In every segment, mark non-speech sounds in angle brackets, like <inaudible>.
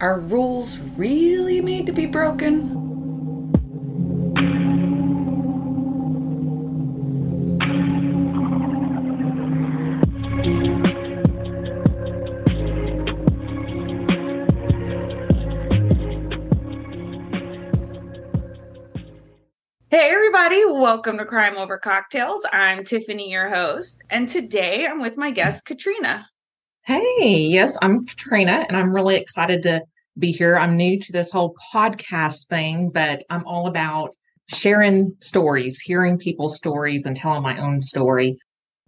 Are rules really made to be broken? Hey, everybody, welcome to Crime Over Cocktails. I'm Tiffany, your host, and today I'm with my guest, Katrina. Hey, yes, I'm Katrina, and I'm really excited to be here. I'm new to this whole podcast thing, but I'm all about sharing stories, hearing people's stories, and telling my own story.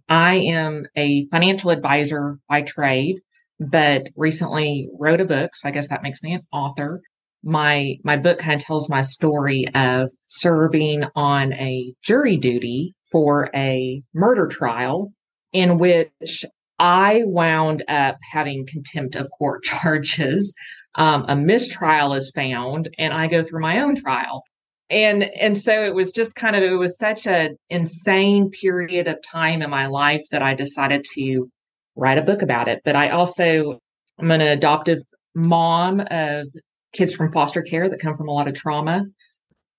I am a financial advisor by trade, but recently wrote a book, so I guess that makes me an author. My my book kind of tells my story of serving on a jury duty for a murder trial in which I wound up having contempt of court <laughs> charges. Um, a mistrial is found, and I go through my own trial. And and so it was just kind of it was such an insane period of time in my life that I decided to write a book about it. But I also I'm an adoptive mom of kids from foster care that come from a lot of trauma.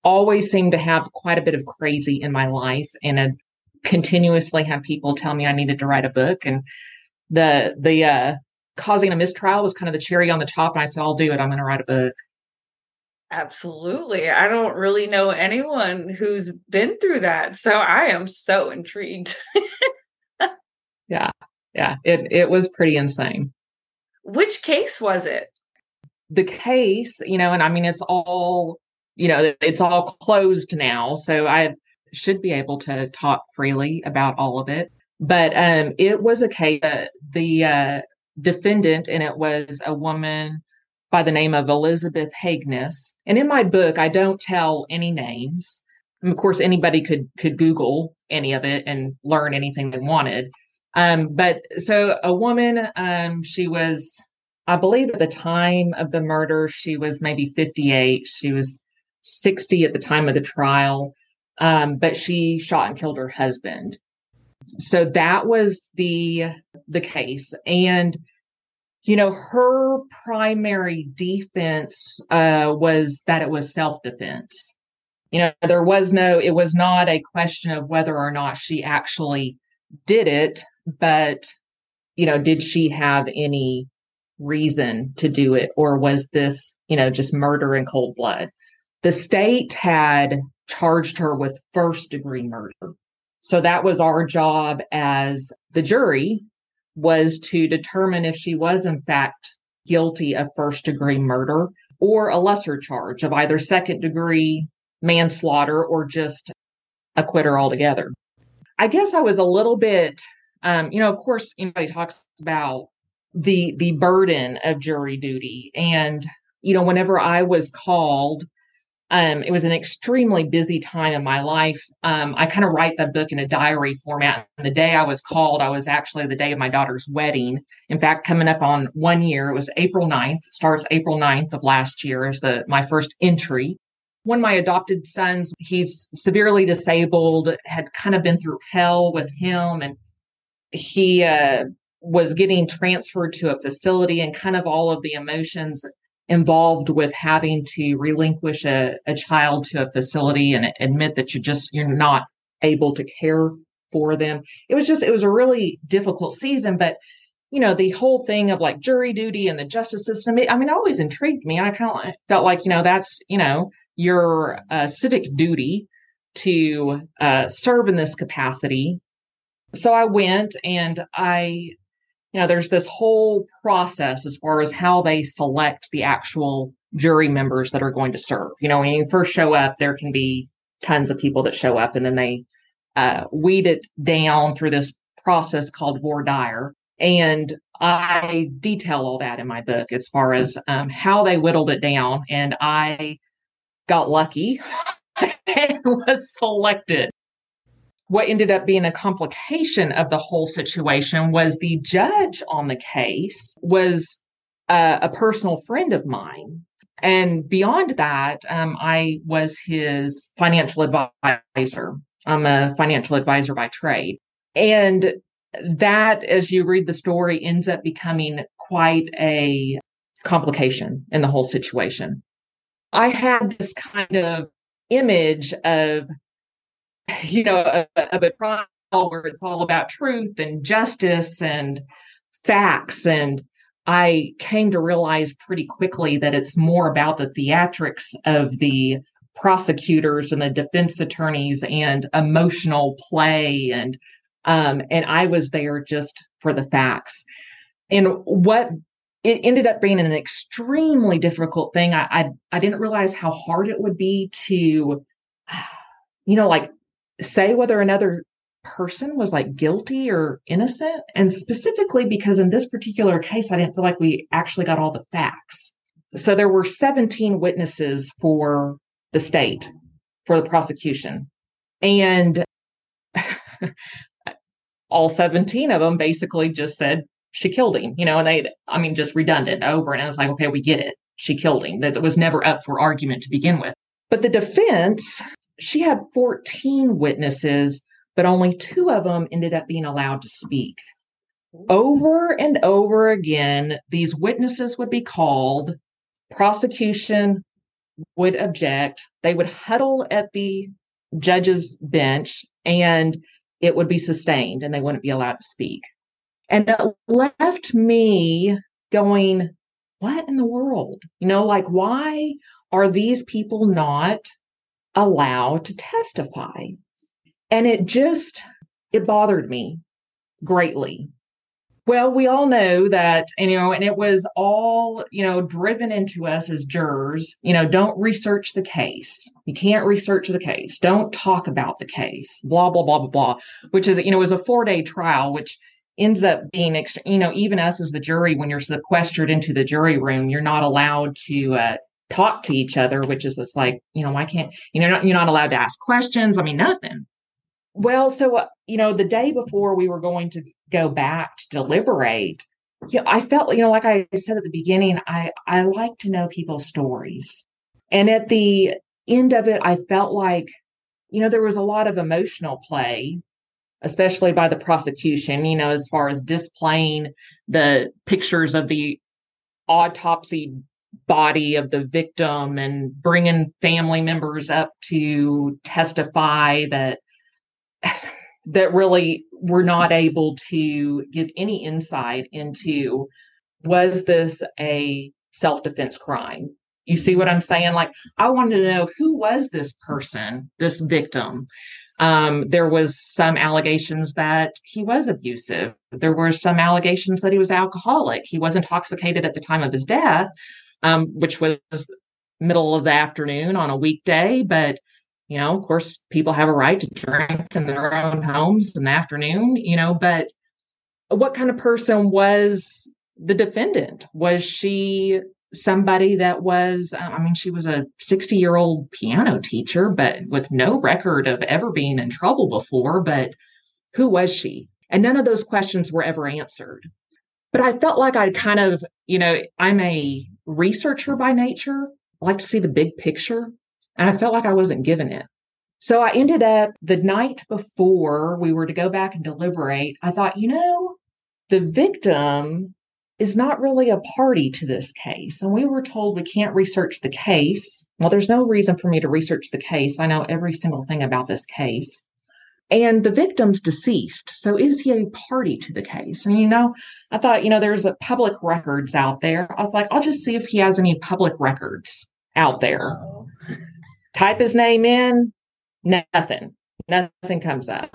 Always seem to have quite a bit of crazy in my life, and a continuously have people tell me I needed to write a book. And the the uh, causing a mistrial was kind of the cherry on the top. And I said, I'll do it. I'm going to write a book. Absolutely. I don't really know anyone who's been through that. So I am so intrigued. <laughs> yeah. Yeah. It it was pretty insane. Which case was it? The case, you know, and I mean it's all, you know, it's all closed now. So I should be able to talk freely about all of it. But um, it was a case, uh, the uh, defendant, and it was a woman by the name of Elizabeth Hagness. And in my book, I don't tell any names. And of course, anybody could could Google any of it and learn anything they wanted. Um, but so a woman, um, she was, I believe, at the time of the murder, she was maybe 58. She was 60 at the time of the trial, um, but she shot and killed her husband so that was the the case. And you know her primary defense uh, was that it was self-defense. You know there was no it was not a question of whether or not she actually did it but you know did she have any reason to do it? Or was this you know just murder in cold blood? The state had charged her with first degree murder so that was our job as the jury was to determine if she was in fact guilty of first degree murder or a lesser charge of either second degree manslaughter or just acquit her altogether. I guess I was a little bit, um, you know, of course, anybody talks about the the burden of jury duty, and you know, whenever I was called um, it was an extremely busy time in my life. Um, I kind of write the book in a diary format. And the day I was called, I was actually the day of my daughter's wedding. In fact, coming up on one year, it was April 9th, starts April 9th of last year is the my first entry. One of my adopted sons, he's severely disabled, had kind of been through hell with him. And he uh, was getting transferred to a facility and kind of all of the emotions involved with having to relinquish a, a child to a facility and admit that you're just you're not able to care for them. It was just it was a really difficult season but you know the whole thing of like jury duty and the justice system it, i mean it always intrigued me. I kind of felt like you know that's you know your uh, civic duty to uh, serve in this capacity. So i went and i you know, there's this whole process as far as how they select the actual jury members that are going to serve. You know, when you first show up, there can be tons of people that show up and then they uh, weed it down through this process called voir dire. And I detail all that in my book as far as um, how they whittled it down. And I got lucky <laughs> and was selected what ended up being a complication of the whole situation was the judge on the case was a, a personal friend of mine. And beyond that, um, I was his financial advisor. I'm a financial advisor by trade. And that, as you read the story, ends up becoming quite a complication in the whole situation. I had this kind of image of, <laughs> you know, of, a trial where it's all about truth and justice and facts. And I came to realize pretty quickly that it's more about the theatrics of the prosecutors and the defense attorneys and emotional play and um, and I was there just for the facts. And what it ended up being an extremely difficult thing. I, I, I didn't realize how hard it would be to, <sighs> you know, like say whether another person was like guilty or innocent. And specifically because in this particular case, I didn't feel like we actually got all the facts. So there were 17 witnesses for the state, for the prosecution. And <laughs> all 17 of them basically just said she killed him, you know, and they, I mean, just redundant over. And I was like, okay, we get it. She killed him. That was never up for argument to begin with. But the defense, she had 14 witnesses, but only two of them ended up being allowed to speak. Over and over again, these witnesses would be called, prosecution would object, they would huddle at the judge's bench, and it would be sustained and they wouldn't be allowed to speak. And it left me going, what in the world? You know, like, why are these people not allowed to testify? And it just, it bothered me greatly. Well, we all know that, you know, and it was all, you know, driven into us as jurors, you know, don't research the case. You can't research the case. Don't talk about the case, blah, blah, blah, blah, blah, which is, you know, was a four day trial, which ends up being, you know, even us as the jury, when you're sequestered into the jury room, you're not allowed to uh, talk to each other, which is just like, you know, why can't, you know, you're not allowed to ask questions. I mean, nothing. Well, so, uh, you know, the day before we were going to go back to deliberate, you know, I felt, you know, like I said at the beginning, I, I like to know people's stories. And at the end of it, I felt like, you know, there was a lot of emotional play especially by the prosecution, you know, as far as displaying the pictures of the autopsy body of the victim and bringing family members up to testify that that really were not able to give any insight into was this a self-defense crime you see what i'm saying like i wanted to know who was this person this victim um, there was some allegations that he was abusive. There were some allegations that he was alcoholic. He was intoxicated at the time of his death, um, which was middle of the afternoon on a weekday. But you know, of course, people have a right to drink in their own homes in the afternoon. You know, but what kind of person was the defendant? Was she somebody that was, uh, I mean, she was a 60 year old piano teacher, but with no record of ever being in trouble before. But who was she? And none of those questions were ever answered. But I felt like I'd kind of, you know, I'm a researcher by nature. I like to see the big picture. And I felt like I wasn't given it. So I ended up the night before we were to go back and deliberate, I thought, you know, the victim is not really a party to this case. And we were told we can't research the case. Well, there's no reason for me to research the case. I know every single thing about this case. And the victim's deceased. So is he a party to the case? And you know, I thought, you know, there's a public records out there. I was like, I'll just see if he has any public records out there. Oh. Type his name in, nothing. Nothing comes up.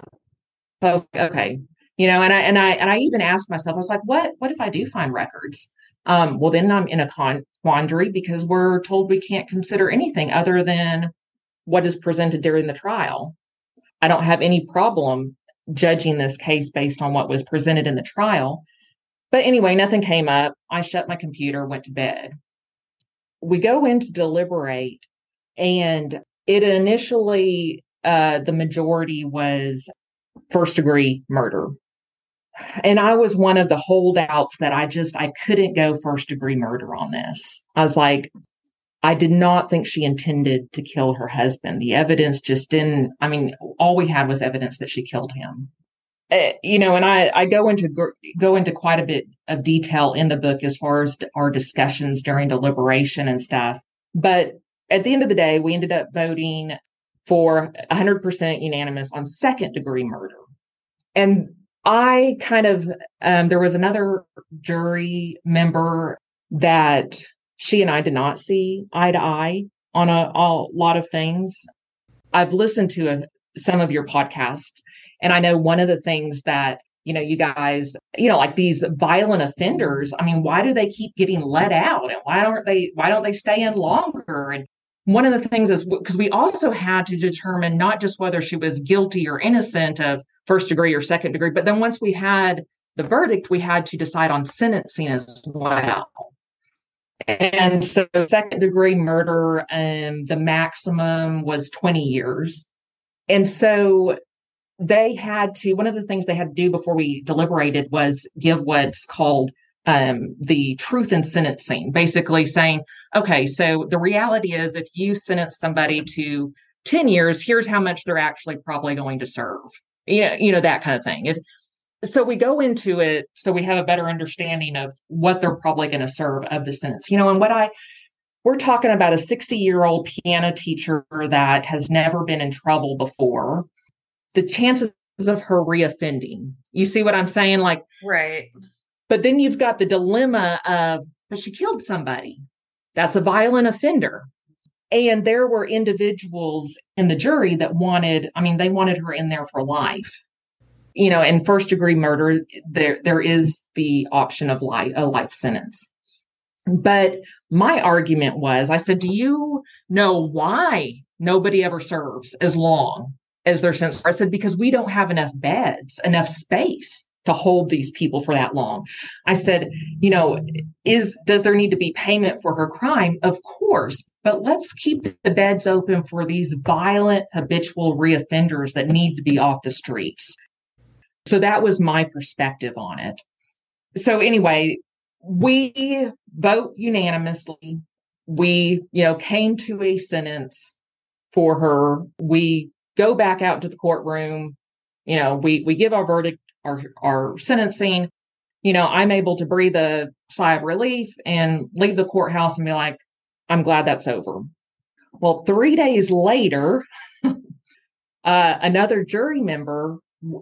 So I was like, okay, you know and i and i and i even asked myself i was like what what if i do find records um, well then i'm in a con- quandary because we're told we can't consider anything other than what is presented during the trial i don't have any problem judging this case based on what was presented in the trial. But anyway nothing came up. I shut my computer went to bed. We go in to deliberate and it initially uh, the majority was first degree murder. And I was one of the holdouts that I just I couldn't go first degree murder on this. I was like I did not think she intended to kill her husband. The evidence just didn't I mean all we had was evidence that she killed him. uh, you know, and I, I go into go into quite a bit of detail in the book as far as our discussions during deliberation and stuff. But at the end of the day, we ended up voting for 100% unanimous on second degree murder. And I kind of, um, there was another jury member that she and I did not see eye to eye on a, a lot of things. I've listened to a, some of your podcasts, and I know one of the things that you know, you guys, you know, like these violent offenders. I mean, why do they keep getting let out, and why aren't they? Why don't they stay in longer? And one of the things is because we also had to determine not just whether she was guilty or innocent of first degree or second degree, but then once we had the verdict, we had to decide on sentencing as well. And so, second degree murder, um, the maximum was 20 years. And so, they had to, one of the things they had to do before we deliberated was give what's called um, the truth in sentencing, basically saying, okay, so the reality is if you sentence somebody to 10 years, here's how much they're actually probably going to serve. You know, you know that kind of thing. If, so we go into it so we have a better understanding of what they're probably going to serve of the sentence. You know, and what I we're talking about a 60 year old piano teacher that has never been in trouble before the chances of her reoffending. You see what I'm saying? Like, right. But then you've got the dilemma of, but she killed somebody. That's a violent offender. And there were individuals in the jury that wanted, I mean, they wanted her in there for life. You know, in first degree murder, there there is the option of life, a life sentence. But my argument was, I said, do you know why nobody ever serves as long as their sentence. I said, because we don't have enough beds, enough space to hold these people for that long. I said, you know, is does there need to be payment for her crime? Of course, but let's keep the beds open for these violent habitual reoffenders that need to be off the streets. So that was my perspective on it. So anyway, we vote unanimously. We, you know, came to a sentence for her. We go back out to the courtroom. You know, we we give our verdict, our our sentencing. You know, I'm able to breathe a sigh of relief and leave the courthouse and be like, I'm glad that's over. Well, three days later, <laughs> uh, another jury member.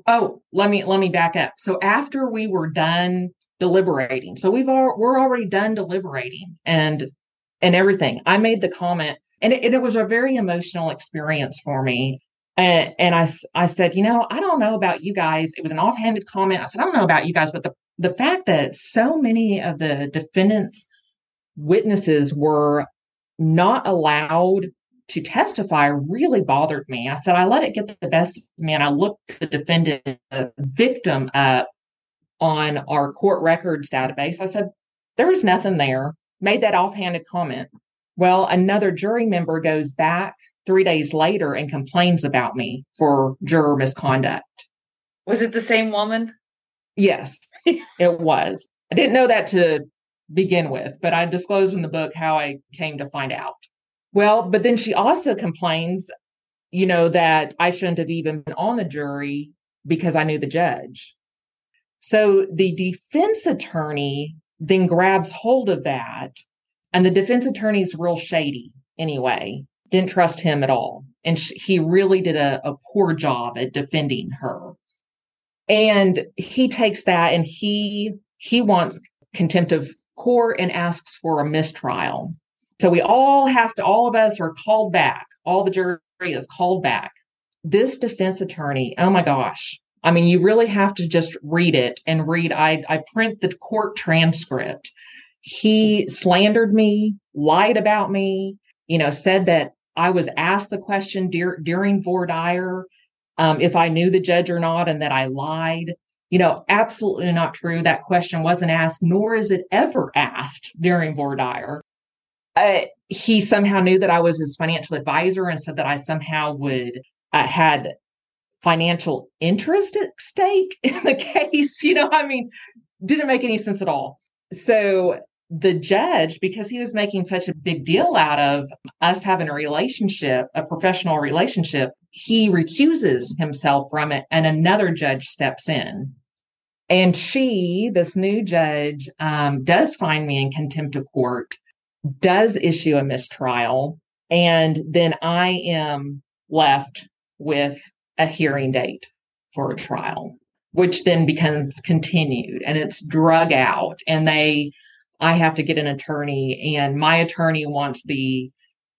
Oh, let me let me back up. So after we were done deliberating, so we've all we're already done deliberating and and everything. I made the comment, and it, it was a very emotional experience for me and, and I, I said, you know, I don't know about you guys. It was an offhanded comment. I said, I don't know about you guys, but the, the fact that so many of the defendants' witnesses were not allowed to testify really bothered me. I said, I let it get the best of me. And I looked the defendant, the victim up on our court records database. I said, there was nothing there. Made that offhanded comment. Well, another jury member goes back three days later and complains about me for juror misconduct. Was it the same woman? Yes, <laughs> it was. I didn't know that to begin with, but I disclosed in the book how I came to find out. Well, but then she also complains, you know, that I shouldn't have even been on the jury because I knew the judge. So the defense attorney then grabs hold of that, and the defense attorney's real shady anyway didn't trust him at all. And he really did a, a poor job at defending her. And he takes that and he he wants contempt of court and asks for a mistrial. So we all have to, all of us are called back. All the jury is called back. This defense attorney, oh my gosh. I mean, you really have to just read it and read. I, I print the court transcript. He slandered me, lied about me, you know, said that I was asked the question during voir dire um, if I knew the judge or not and that I lied. You know, absolutely not true. That question wasn't asked, nor is it ever asked during voir dire. Uh, he somehow knew that I was his financial advisor and said that I somehow would uh, had financial interest at stake <laughs> in the case. You know, I mean, didn't make any sense at all. So the judge, because he was making such a big deal out of us having a relationship, a professional relationship, he recuses himself from it and another judge steps in and she this new judge um, does find me in contempt of court does issue a mistrial and then i am left with a hearing date for a trial which then becomes continued and it's drug out and they i have to get an attorney and my attorney wants the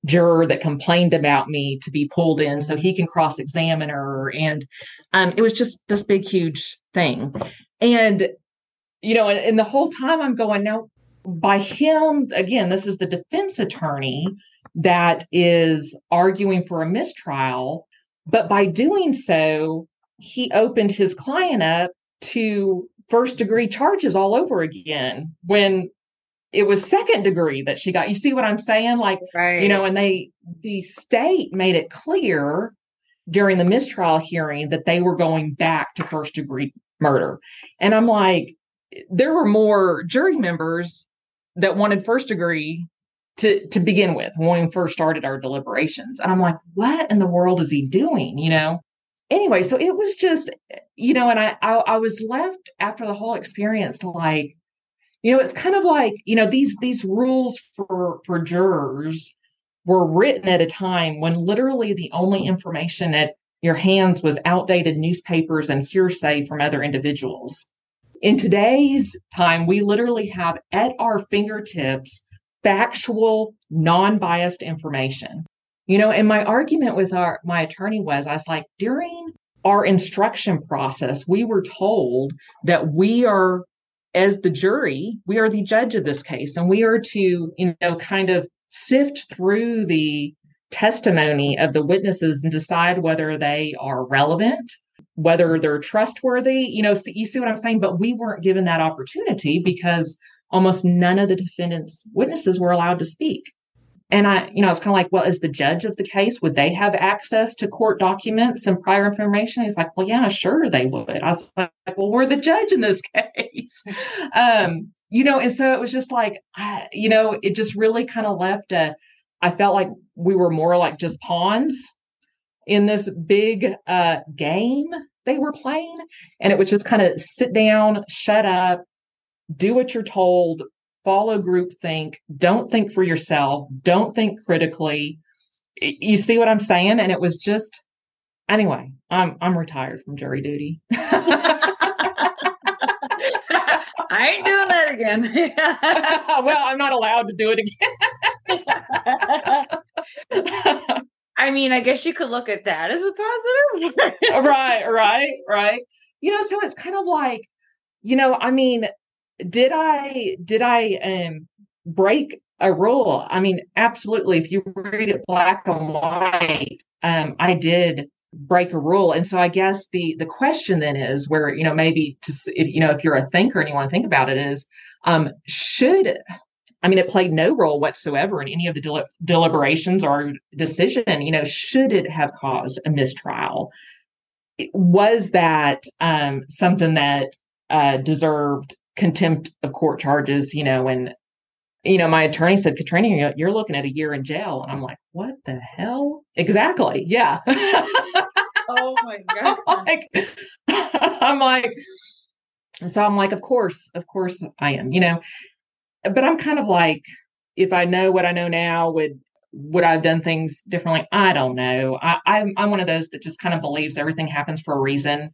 juror that complained about me to be pulled in so he can cross examine her and um, it was just this big huge thing. And you know and, and the whole time i'm going now by him again this is the defense attorney that is arguing for a mistrial but by doing so he opened his client up to first degree charges all over again when it was second degree that she got. You see what I'm saying? Like, right. you know, and they, the state made it clear during the mistrial hearing that they were going back to first degree murder. And I'm like, there were more jury members that wanted first degree to to begin with when we first started our deliberations. And I'm like, what in the world is he doing? You know? Anyway, so it was just, you know, and I I, I was left after the whole experience like, you know it's kind of like you know these these rules for for jurors were written at a time when literally the only information at your hands was outdated newspapers and hearsay from other individuals in today's time we literally have at our fingertips factual non-biased information. You know and my argument with our my attorney was i was like during our instruction process we were told that we are as the jury, we are the judge of this case, and we are to, you know, kind of sift through the testimony of the witnesses and decide whether they are relevant, whether they're trustworthy. You know, you see what I'm saying? But we weren't given that opportunity because almost none of the defendant's witnesses were allowed to speak. And I, you know, it's kind of like, well, as the judge of the case, would they have access to court documents and prior information? He's like, well, yeah, sure they would. I was like, well, we're the judge in this <laughs> case. um, you know, and so it was just like, I, you know, it just really kind of left a, I felt like we were more like just pawns in this big uh, game they were playing. And it was just kind of sit down, shut up, do what you're told, follow group think, don't think for yourself, don't think critically. You see what I'm saying? And it was just anyway, I'm I'm retired from jury duty. <laughs> I ain't doing that again. <laughs> well, I'm not allowed to do it again. <laughs> I mean, I guess you could look at that as a positive. <laughs> right, <laughs> right, right. You know, so it's kind of like, you know, I mean, did I did I um, break a rule? I mean, absolutely. If you read it black and white, um, I did break a rule. And so I guess the the question then is where you know maybe to if you know if you're a thinker and you want to think about it is um, should I mean, it played no role whatsoever in any of the del- deliberations or decision. You know, should it have caused a mistrial? Was that um, something that uh, deserved contempt of court charges, you know, and you know, my attorney said, Katrina, you're looking at a year in jail. And I'm like, what the hell? Exactly. Yeah. oh my God. <laughs> I'm like, <laughs> I'm like, so I'm like, of course, of course I am, you know, but I'm kind of like, if I know what I know now, would would I have done things differently? I don't know. I, I'm I'm one of those that just kind of believes everything happens for a reason.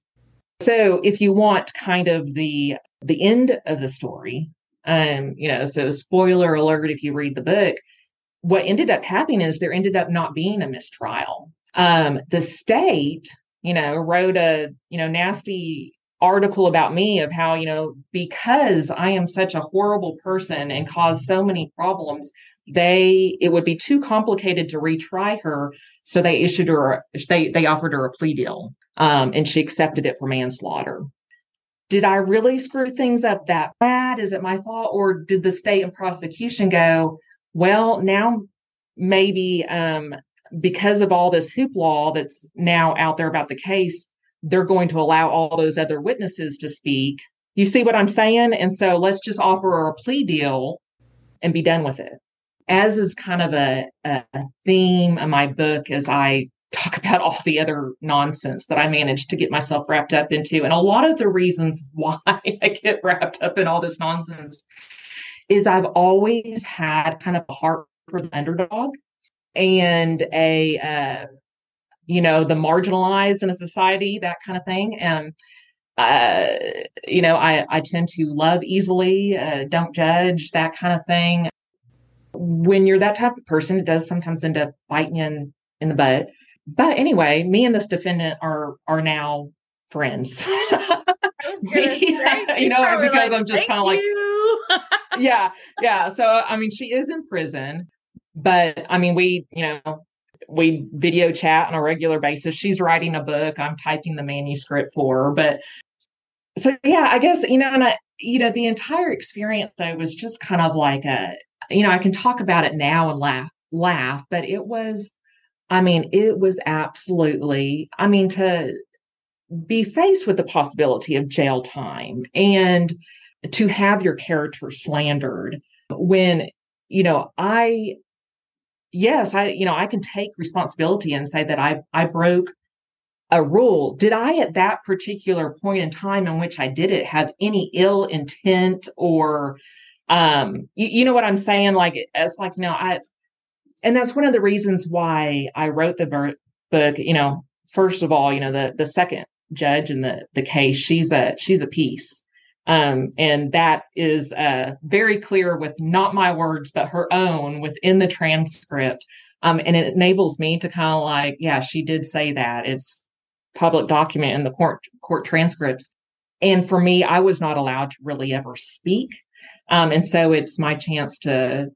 So if you want kind of the the end of the story, um, you know, so spoiler alert if you read the book, what ended up happening is there ended up not being a mistrial. Um, the state, you know, wrote a, you know, nasty article about me of how, you know, because I am such a horrible person and cause so many problems, they it would be too complicated to retry her. So they issued her they they offered her a plea deal. Um, and she accepted it for manslaughter did I really screw things up that bad? Is it my fault? Or did the state and prosecution go, well, now maybe um, because of all this hoopla that's now out there about the case, they're going to allow all those other witnesses to speak. You see what I'm saying? And so let's just offer a plea deal and be done with it. As is kind of a, a theme of my book as I talk <laughs> about all the other nonsense that I managed to get myself wrapped up into. And a lot of the reasons <laughs> why I get wrapped up in all this nonsense is I've always had kind of a heart for the underdog and a, uh, you know, the marginalized in a society, that kind of thing. And, uh, you know, I, I tend to love easily, uh, don't judge, that kind of thing. When you're that type of person, it does sometimes end up biting you in, in the butt. But anyway, me and this defendant are are now friends. <laughs> <laughs> you know, because like, I'm just kind of like, yeah, yeah. So I mean, she is in prison, but I mean, we, you know, we video chat on a regular basis. She's writing a book. I'm typing the manuscript for her. But so yeah, I guess you know, and I, you know, the entire experience though was just kind of like a, you know, I can talk about it now and laugh, laugh, but it was I mean, it was absolutely, I mean, to be faced with the possibility of jail time and to have your character slandered when, you know, I, yes, I, you know, I can take responsibility and say that I, I broke a rule. Did I, at that particular point in time in which I did it, have any ill intent or, um, you, you know what I'm saying? Like, it's like, you know, I, and that's one of the reasons why I wrote the book. You know, first of all, you know the the second judge in the the case, she's a she's a piece, um, and that is uh, very clear with not my words but her own within the transcript, um, and it enables me to kind of like, yeah, she did say that. It's public document in the court court transcripts, and for me, I was not allowed to really ever speak. Um, and so it's my chance to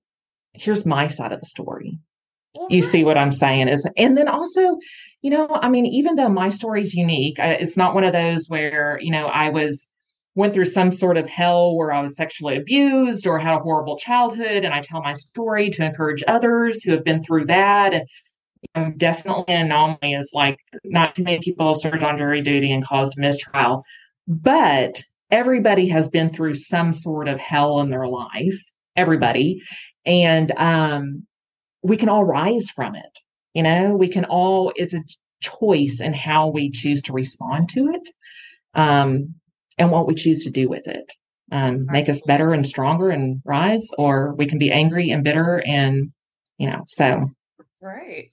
here's my side of the story. You see what I'm saying is, and then also, you know, I mean, even though my story is unique, I, it's not one of those where, you know, I was went through some sort of hell where I was sexually abused or had a horrible childhood. And I tell my story to encourage others who have been through that. And I'm definitely an anomaly is like not too many people served on jury duty and caused mistrial, but everybody has been through some sort of hell in their life. Everybody and um, we can all rise from it. You know, we can all, it's a choice in how we choose to respond to it um, and what we choose to do with it. Um, make us better and stronger and rise, or we can be angry and bitter and, you know, so. Right.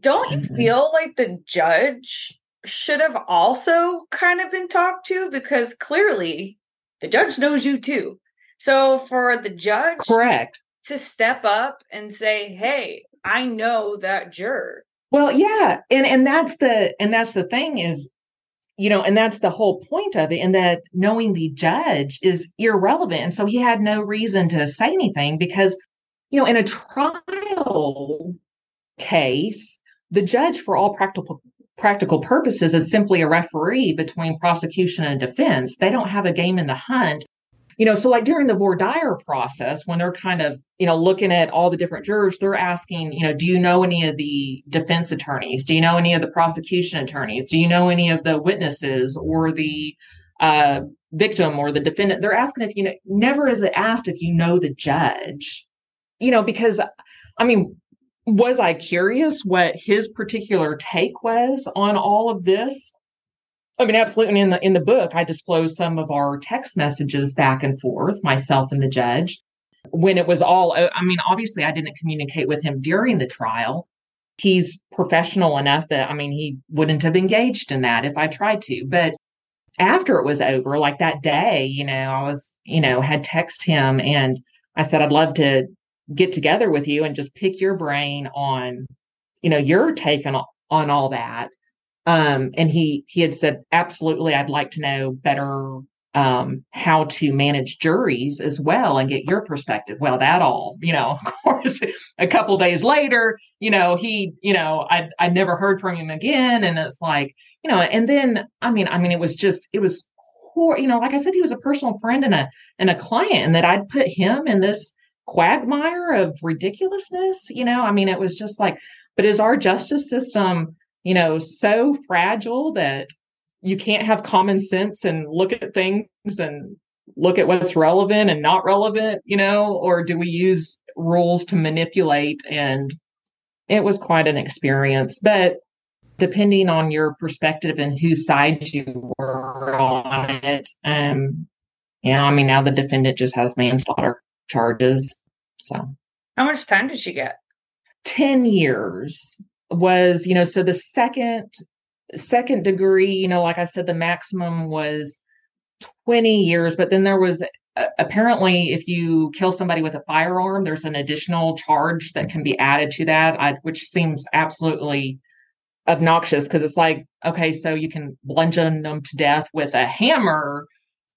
Don't you mm-hmm. feel like the judge should have also kind of been talked to? Because clearly the judge knows you too. So for the judge, correct, to step up and say, "Hey, I know that juror." Well, yeah, and and that's the and that's the thing is, you know, and that's the whole point of it. And that knowing the judge is irrelevant, and so he had no reason to say anything because, you know, in a trial case, the judge, for all practical practical purposes, is simply a referee between prosecution and defense. They don't have a game in the hunt you know, so like during the voir dire process, when they're kind of, you know, looking at all the different jurors, they're asking, you know, do you know any of the defense attorneys? Do you know any of the prosecution attorneys? Do you know any of the witnesses or the uh, victim or the defendant? They're asking if you know, never is it asked if you know the judge, you know, because I mean, was I curious what his particular take was on all of this? I mean, absolutely. In the in the book, I disclosed some of our text messages back and forth, myself and the judge. When it was all, I mean, obviously, I didn't communicate with him during the trial. He's professional enough that I mean, he wouldn't have engaged in that if I tried to. But after it was over, like that day, you know, I was, you know, had text him and I said, I'd love to get together with you and just pick your brain on, you know, your take on, on all that um, and he he had said, absolutely, I'd like to know better um, how to manage juries as well and get your perspective. Well, that all, you know, <laughs> of course, a couple days later, you know, he, you know, I I never heard from him again, and it's like, you know, and then I mean, I mean, it was just, it was, poor, you know, like I said, he was a personal friend and a and a client, and that I'd put him in this quagmire of ridiculousness, you know, I mean, it was just like, but is our justice system you know, so fragile that you can't have common sense and look at things and look at what's relevant and not relevant, you know, or do we use rules to manipulate? And it was quite an experience. But depending on your perspective and whose side you were on it. Um, yeah, I mean, now the defendant just has manslaughter charges. So, how much time did she get? 10 years was, you know, so the second second degree, you know, like I said, the maximum was 20 years, but then there was uh, apparently if you kill somebody with a firearm, there's an additional charge that can be added to that, I, which seems absolutely obnoxious because it's like, okay, so you can bludgeon them to death with a hammer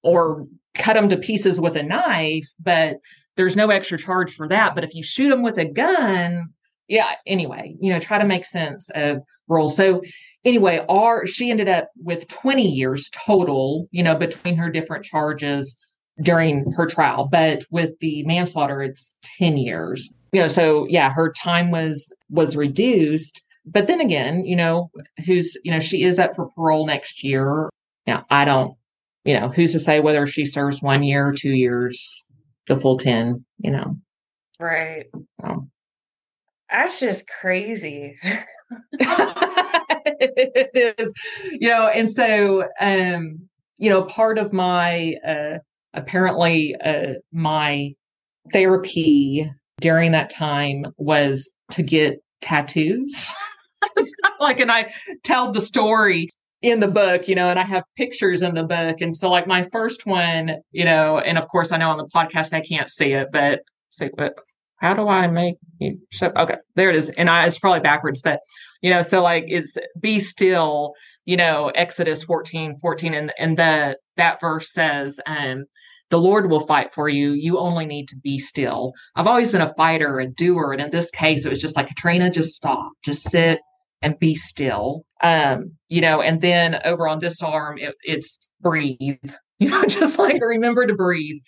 or cut them to pieces with a knife, but there's no extra charge for that. But if you shoot them with a gun, yeah, anyway, you know, try to make sense of rules. So anyway, our she ended up with 20 years total, you know, between her different charges during her trial. But with the manslaughter, it's 10 years. You know, so yeah, her time was was reduced. But then again, you know, who's, you know, she is up for parole next year. Now, I don't, you know, who's to say whether she serves one year or two years, the full 10, you know. Right. That's just crazy. <laughs> it is, you know, and so, um, you know, part of my, uh, apparently, uh, my therapy during that time was to get tattoos. <laughs> like, and I tell the story in the book, you know, and I have pictures in the book. And so, like, my first one, you know, and of course, I know on the podcast I can't see it, but but how do I make you? Okay, there it is. And I, it's probably backwards, but you know, so like it's be still, you know, Exodus 14, 14, and, and the, that verse says, um, the Lord will fight for you. You only need to be still. I've always been a fighter, a doer. And in this case, it was just like, Katrina, just stop, just sit and be still. Um, you know, and then over on this arm, it, it's breathe, <laughs> you know, just like remember to breathe.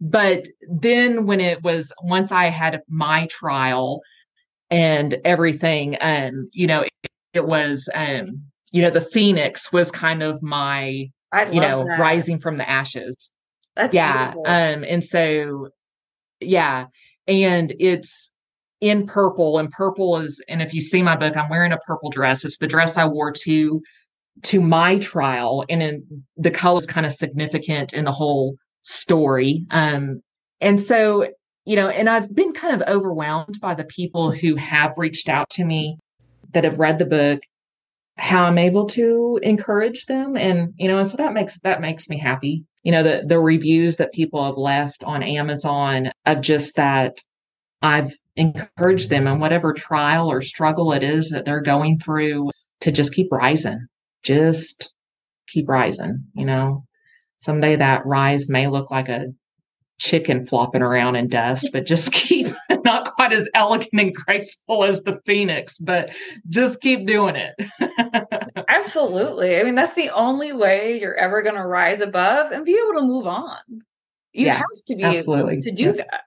But then when it was, once I had my trial, and everything. Um, you know, it, it was um, you know, the phoenix was kind of my you know, that. rising from the ashes. That's yeah. Beautiful. Um, and so yeah, and it's in purple, and purple is, and if you see my book, I'm wearing a purple dress. It's the dress I wore to to my trial, and in, the color is kind of significant in the whole story. Um, and so you know, and I've been kind of overwhelmed by the people who have reached out to me that have read the book, how I'm able to encourage them. And, you know, and so that makes that makes me happy. You know, the the reviews that people have left on Amazon of just that I've encouraged them in whatever trial or struggle it is that they're going through to just keep rising. Just keep rising, you know. Someday that rise may look like a chicken flopping around in dust, but just <laughs> keep not quite as elegant and graceful as the phoenix, but just keep doing it. <laughs> Absolutely. I mean, that's the only way you're ever going to rise above and be able to move on. You yeah, have to be absolutely. able to do yeah. that.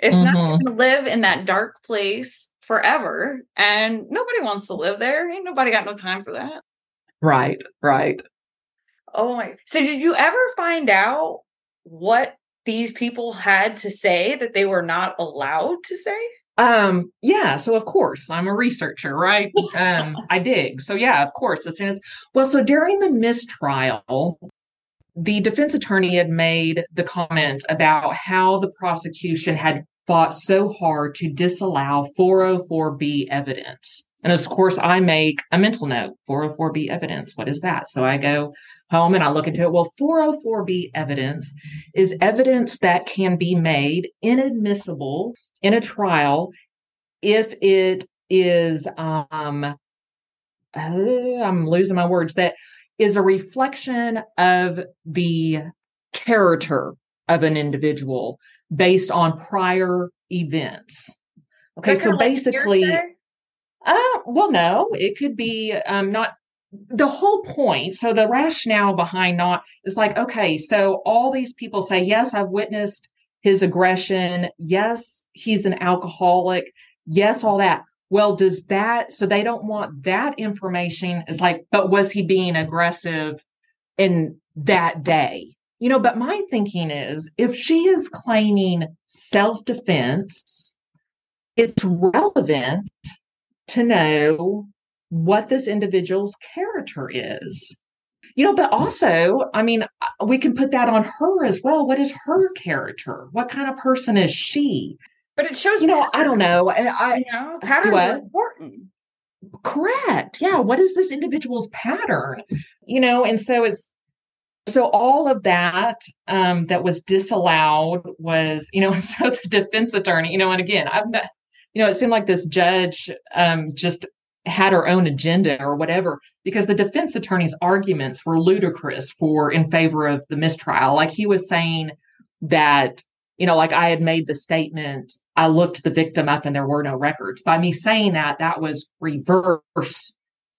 If mm-hmm. not, to live in that dark place forever, and nobody wants to live there. Ain't nobody got no time for that. Right, right. Oh my. So, did you ever find out what these people had to say that they were not allowed to say? Um, yeah, so of course, I'm a researcher, right? <laughs> Um, I dig. So yeah, of course, as soon as well, so during the mistrial, the defense attorney had made the comment about how the prosecution had fought so hard to disallow 404B evidence. And of course, I make a mental note 404B evidence. What is that? So I go, home and I look into it. Well, 404B evidence is evidence that can be made inadmissible in a trial if it is um uh, I'm losing my words that is a reflection of the character of an individual based on prior events. Okay, so basically uh well no, it could be um not the whole point so the rationale behind not is like okay so all these people say yes i've witnessed his aggression. Yes he's an alcoholic. Yes all that. Well does that so they don't want that information is like but was he being aggressive in that day? You know but my thinking is if she is claiming self-defense it's relevant to know what this individual's character is. You know, but also, I mean, uh, we can put that on her as well. What is her character? What kind of person is she? But it shows, you know, patterns. I don't know. I, I you know, patterns are important. Correct. Yeah. What is this individual's pattern? You know, and so it's so all of that um, that was disallowed was, you know, <laughs> so the defense attorney, you know, and again, I've not, you know, it seemed like this judge um, just had her own agenda or whatever because the defense attorney's arguments were ludicrous for in favor of the mistrial. Like he was saying that you know like i had made the statement i looked the victim up and there were no records. By me saying that that was reverse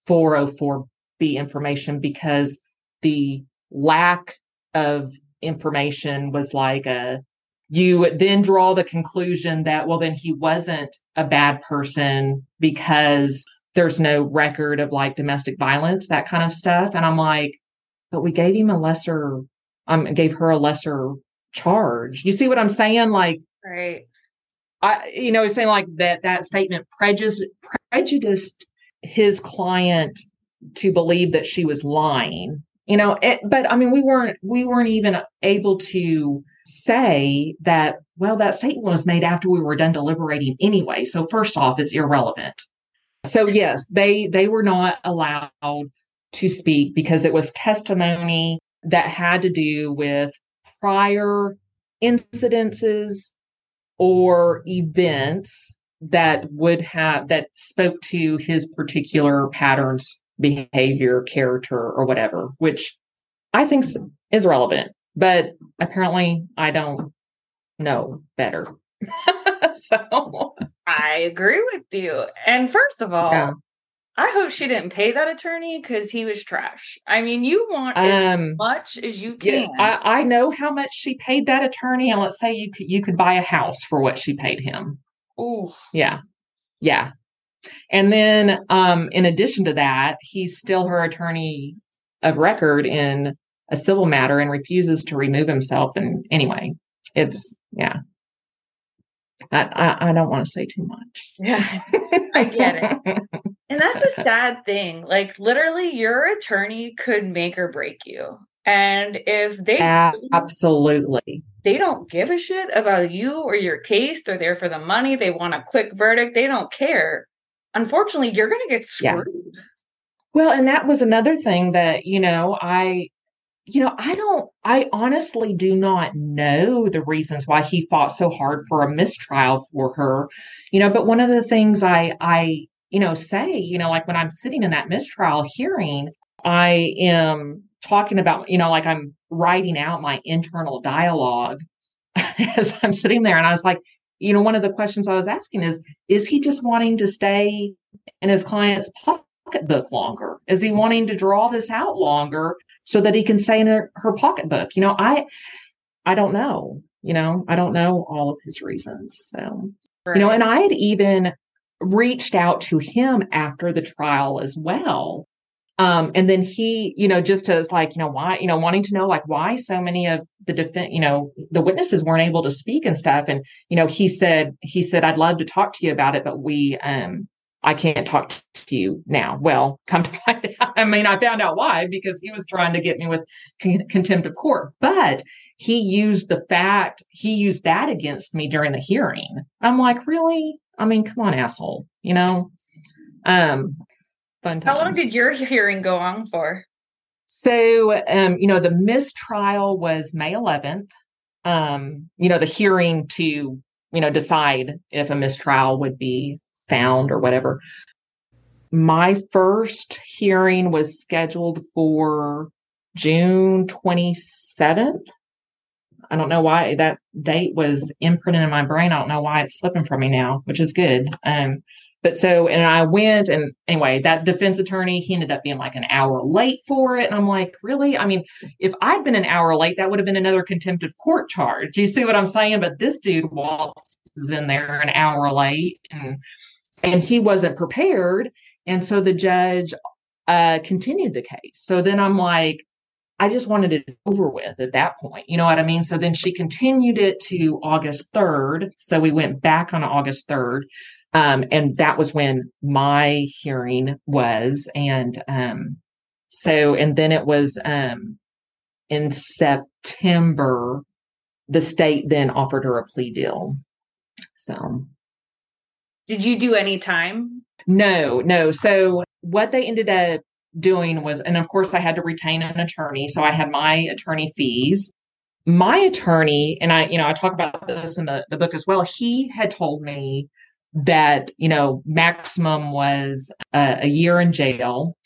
404b information because the lack of information was like a you then draw the conclusion that well then he wasn't a bad person because there's no record of like domestic violence, that kind of stuff. And I'm like, but we gave him a lesser, um, gave her a lesser charge. You see what I'm saying? Like, right. I, you know, he's saying like that, that statement prejudiced, prejudiced his client to believe that she was lying, you know, it, but I mean, we weren't, we weren't even able to say that, well, that statement was made after we were done deliberating anyway. So first off, it's irrelevant. So yes, they they were not allowed to speak because it was testimony that had to do with prior incidences or events that would have that spoke to his particular patterns behavior character or whatever which i think is relevant but apparently i don't know better <laughs> so I agree with you. And first of all, yeah. I hope she didn't pay that attorney because he was trash. I mean, you want um, as much as you can. Yeah, I, I, know how much she paid that attorney, and let's say you could you could buy a house for what she paid him. Oh, yeah, yeah. And then, um, in addition to that, he's still her attorney of record in a civil matter and refuses to remove himself. And anyway, it's yeah, I, I, I don't want to say too much. Yeah, <laughs> I get it. and that's the <laughs> sad thing. Like, literally, your attorney could make or break you. And if they absolutely they don't give a shit about you or your case, they're there for the money, they want a quick verdict, they don't care. Unfortunately, you're going to get screwed. Yeah. Well, and that was another thing that, you know, I you know, I don't, I honestly do not know the reasons why he fought so hard for a mistrial for her, you know, but one of the things I, I, you know, say, you know, like when I'm sitting in that mistrial hearing, I am talking about, you know, like I'm writing out my internal dialogue <laughs> as I'm sitting there. And I was like, you know, one of the questions I was asking is, is he just wanting to stay in his client's pocketbook longer? Is he wanting to draw this out longer so that he can stay in her, her pocketbook. You know, I I don't know. You know, I don't know all of his reasons. So right. you know, and I had even reached out to him after the trial as well. Um, and then he, you know, just as like, you know, why, you know, wanting to know like why so many of the defense, you know, the witnesses weren't able to speak and stuff. And, you know, he said, he said, I'd love to talk to you about it, but we, um, I can't talk to you now. Well, come to find <laughs> out, I mean, I found out why because he was trying to get me with con- contempt of court, but he used the fact, he used that against me during the hearing. I'm like, really? I mean, come on, asshole, you know? Um, fun times. How long did your hearing go on for? So, um, you know, the mistrial was May 11th. Um, you know, the hearing to, you know, decide if a mistrial would be found or whatever. My first hearing was scheduled for June 27th. I don't know why that date was imprinted in my brain. I don't know why it's slipping from me now, which is good. Um, but so, and I went and anyway, that defense attorney, he ended up being like an hour late for it. And I'm like, really? I mean, if I'd been an hour late, that would have been another contempt of court charge. You see what I'm saying? But this dude waltzes in there an hour late and and he wasn't prepared. And so the judge uh, continued the case. So then I'm like, I just wanted it over with at that point. You know what I mean? So then she continued it to August 3rd. So we went back on August 3rd. Um, and that was when my hearing was. And um, so, and then it was um, in September, the state then offered her a plea deal. So, did you do any time? No, no. So, what they ended up doing was, and of course, I had to retain an attorney. So, I had my attorney fees. My attorney, and I, you know, I talk about this in the, the book as well, he had told me that you know maximum was a, a year in jail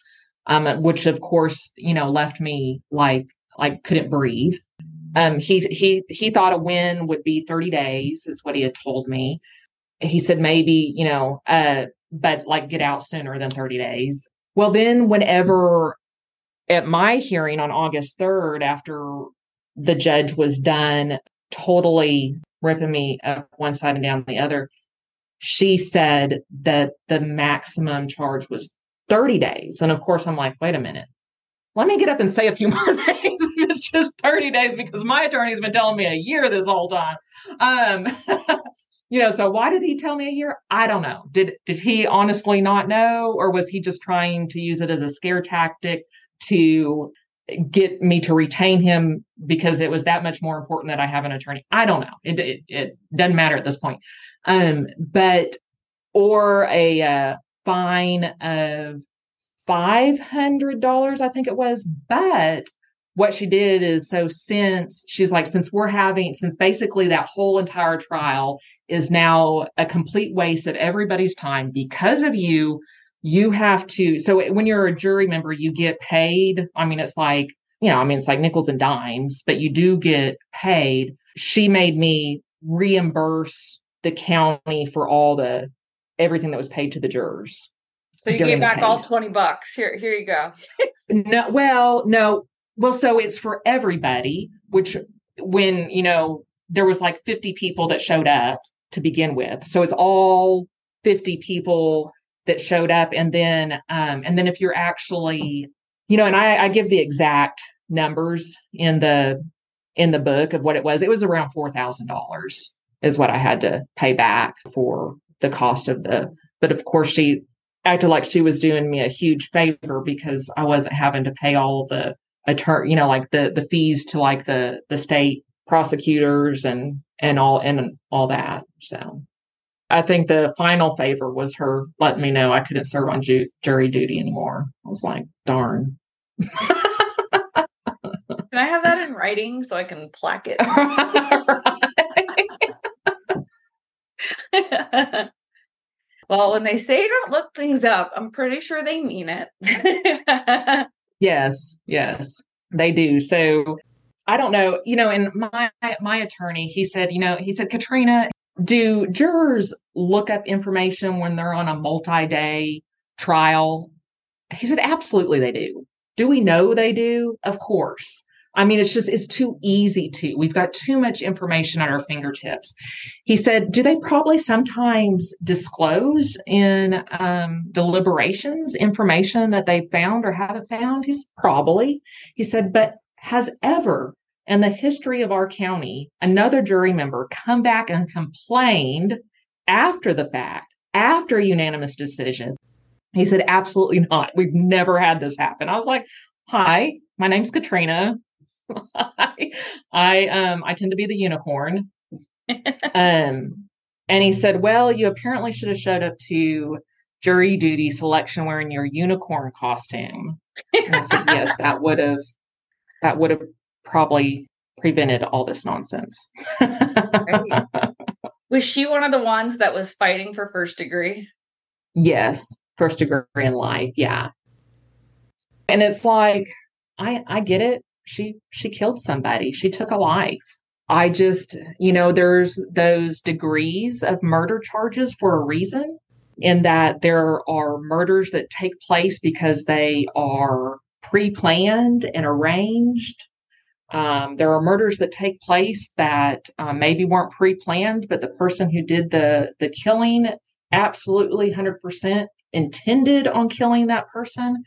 um, which of course you know left me like like couldn't breathe um, he he he thought a win would be 30 days is what he had told me he said maybe you know uh but like get out sooner than 30 days well then whenever at my hearing on august 3rd after the judge was done totally ripping me up one side and down the other she said that the maximum charge was 30 days. And of course, I'm like, wait a minute. Let me get up and say a few <laughs> more things. it's just 30 days because my attorney's been telling me a year this whole time. Um, <laughs> you know, so why did he tell me a year? I don't know. Did did he honestly not know, or was he just trying to use it as a scare tactic to get me to retain him because it was that much more important that I have an attorney? I don't know. It it, it doesn't matter at this point. Um, but or a uh, fine of five hundred dollars, I think it was. But what she did is so since she's like, since we're having, since basically that whole entire trial is now a complete waste of everybody's time because of you, you have to. So when you're a jury member, you get paid. I mean, it's like, you know, I mean, it's like nickels and dimes, but you do get paid. She made me reimburse the county for all the everything that was paid to the jurors. So you gave back all 20 bucks. Here, here you go. no, well, no. Well, so it's for everybody, which when, you know, there was like 50 people that showed up to begin with. So it's all 50 people that showed up. And then, um, and then if you're actually, you know, and I, I give the exact numbers in the, in the book of what it was, it was around $4,000 is what I had to pay back for the cost of the but of course she acted like she was doing me a huge favor because I wasn't having to pay all the attorney, you know, like the the fees to like the the state prosecutors and and all and all that. So I think the final favor was her letting me know I couldn't serve on ju- jury duty anymore. I was like, darn. <laughs> can I have that in writing so I can plaque it? <laughs> well, when they say don't look things up, I'm pretty sure they mean it. <laughs> yes, yes, they do. So I don't know, you know, and my my attorney, he said, you know, he said, Katrina, do jurors look up information when they're on a multi-day trial? He said, absolutely they do. Do we know they do? Of course. I mean, it's just, it's too easy to. We've got too much information at our fingertips. He said, do they probably sometimes disclose in um, deliberations information that they found or haven't found? He's probably. He said, but has ever in the history of our county another jury member come back and complained after the fact, after a unanimous decision? He said, absolutely not. We've never had this happen. I was like, hi, my name's Katrina. I, <laughs> I um I tend to be the unicorn. <laughs> um and he said, Well, you apparently should have showed up to jury duty selection wearing your unicorn costume. And I said, Yes, <laughs> that would have that would have probably prevented all this nonsense. right. Was she one of the ones that was fighting for first degree? Yes, first degree in life, yeah. And it's like I I get it she she killed somebody. She took a life. I just you know there's those degrees of murder charges for a reason in that there are murders that take place because they are pre-planned and arranged. Um, there are murders that take place that uh, maybe weren't pre-planned but the person who did the the killing absolutely 100% intended on killing that person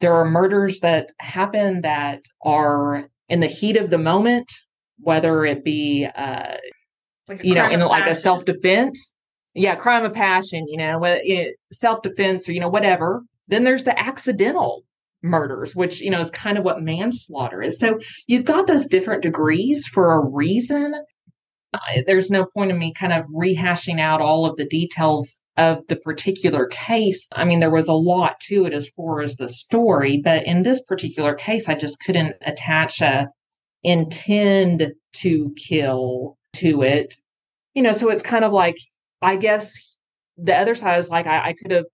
there are murders that happen that are in the heat of the moment, whether it be, uh, like you know, in like a self defense. yeah, crime of passion, you know, self defense or, you know, whatever. Then there's the accidental murders, which, you know, is kind of what manslaughter is. So you've got those different degrees for a reason. There's no point in me kind of rehashing out all of the details of the particular case. I mean, there was a lot to it as far as the story, but in this particular case, I just couldn't attach a intend to kill to it. You know, so it's kind of like, I guess the other side is like, I, I could have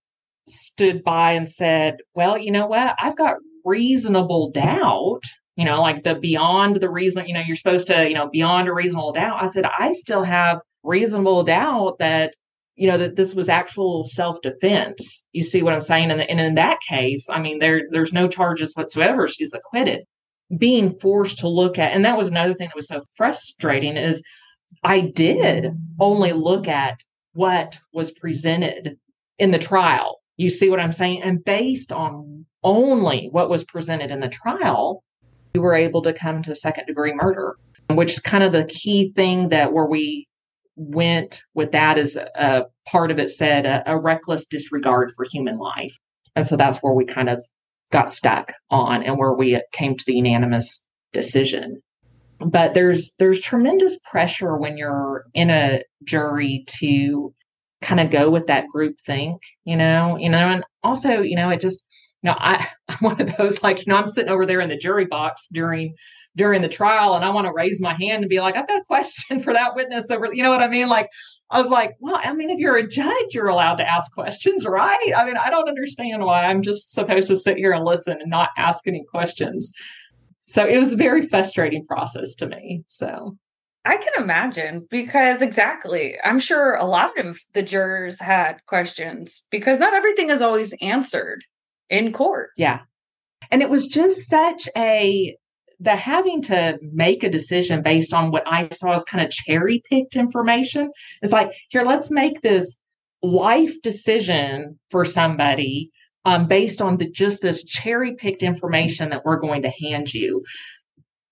stood by and said, well, you know what? I've got reasonable doubt, you know, like the beyond the reason, you know, you're supposed to, you know, beyond a reasonable doubt. I said, I still have reasonable doubt that you know that this was actual self-defense. You see what i'm saying? And, and in that case i mean there there's no charges whatsoever. She's acquitted. Being forced to look at and that was another thing that was so frustrating is i did only look at what was presented in the trial. You see what i'm saying? And based on only what was presented in the trial we were able to come to second degree murder which is kind of the key thing that where we went with that as a part of it said a, a reckless disregard for human life. And so that's where we kind of got stuck on and where we came to the unanimous decision. But there's there's tremendous pressure when you're in a jury to kind of go with that group think you know you know and also you know it just you know i <laughs> i'm one of those like you know i'm sitting over there in the jury box during during the trial and I want to raise my hand and be like, I've got a question for that witness over, you know what I mean? Like, I was like, well, I mean, if you're a judge, you're allowed to ask questions, right? I mean, I don't understand why I'm just supposed to sit here and listen and not ask any questions. So it was a very frustrating process to me. So I can imagine because exactly, I'm sure a lot of the jurors had questions because not everything is always answered in court. Yeah. And it was just such a the having to make a decision based on what I saw as kind of cherry picked information is like, here, let's make this life decision for somebody um, based on the, just this cherry picked information that we're going to hand you.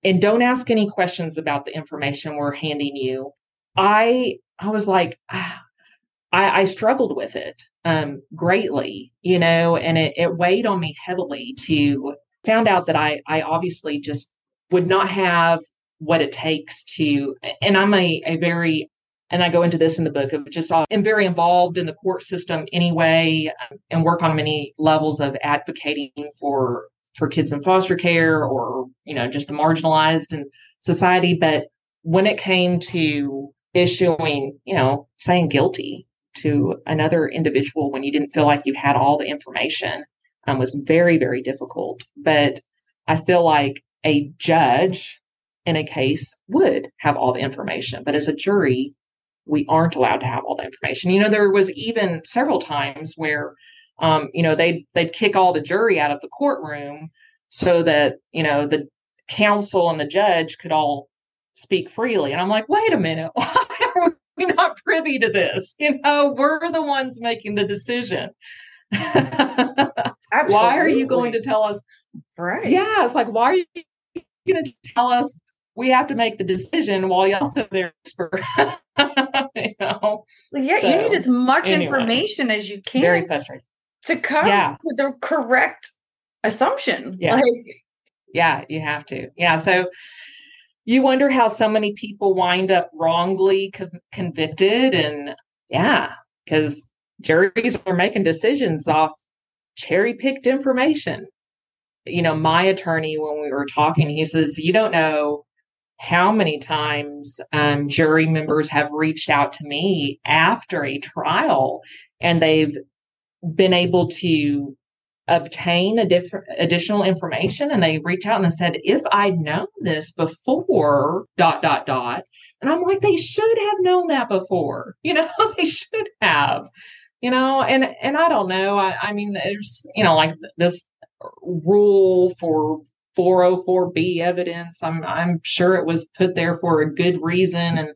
And don't ask any questions about the information we're handing you. I I was like, ah, I, I struggled with it um, greatly, you know, and it, it weighed on me heavily to found out that I I obviously just would not have what it takes to and I'm a, a very and I go into this in the book of just I'm very involved in the court system anyway um, and work on many levels of advocating for for kids in foster care or you know just the marginalized in society. But when it came to issuing you know saying guilty to another individual when you didn't feel like you had all the information um, was very very difficult. But i feel like a judge in a case would have all the information, but as a jury, we aren't allowed to have all the information. You know, there was even several times where, um, you know, they they'd kick all the jury out of the courtroom so that you know the counsel and the judge could all speak freely. And I'm like, wait a minute, <laughs> why are we not privy to this? You know, we're the ones making the decision. <laughs> why are you going to tell us? Right. Yeah, it's like, why are you going to tell us we have to make the decision while y'all sit there for <laughs> you know? Yeah, so, you need as much anyway, information as you can. Very frustrating. To come yeah. to the correct assumption. Yeah. Like, yeah, you have to. Yeah. So you wonder how so many people wind up wrongly co- convicted. And yeah, because juries are making decisions off cherry picked information you know, my attorney, when we were talking, he says, You don't know how many times um, jury members have reached out to me after a trial and they've been able to obtain a different additional information and they reach out and they said if i'd known this before dot dot dot and i'm like they should have known that before <laughs> you know they should have you know and and i don't know i, I mean there's you know like this rule for 404b evidence. I'm I'm sure it was put there for a good reason and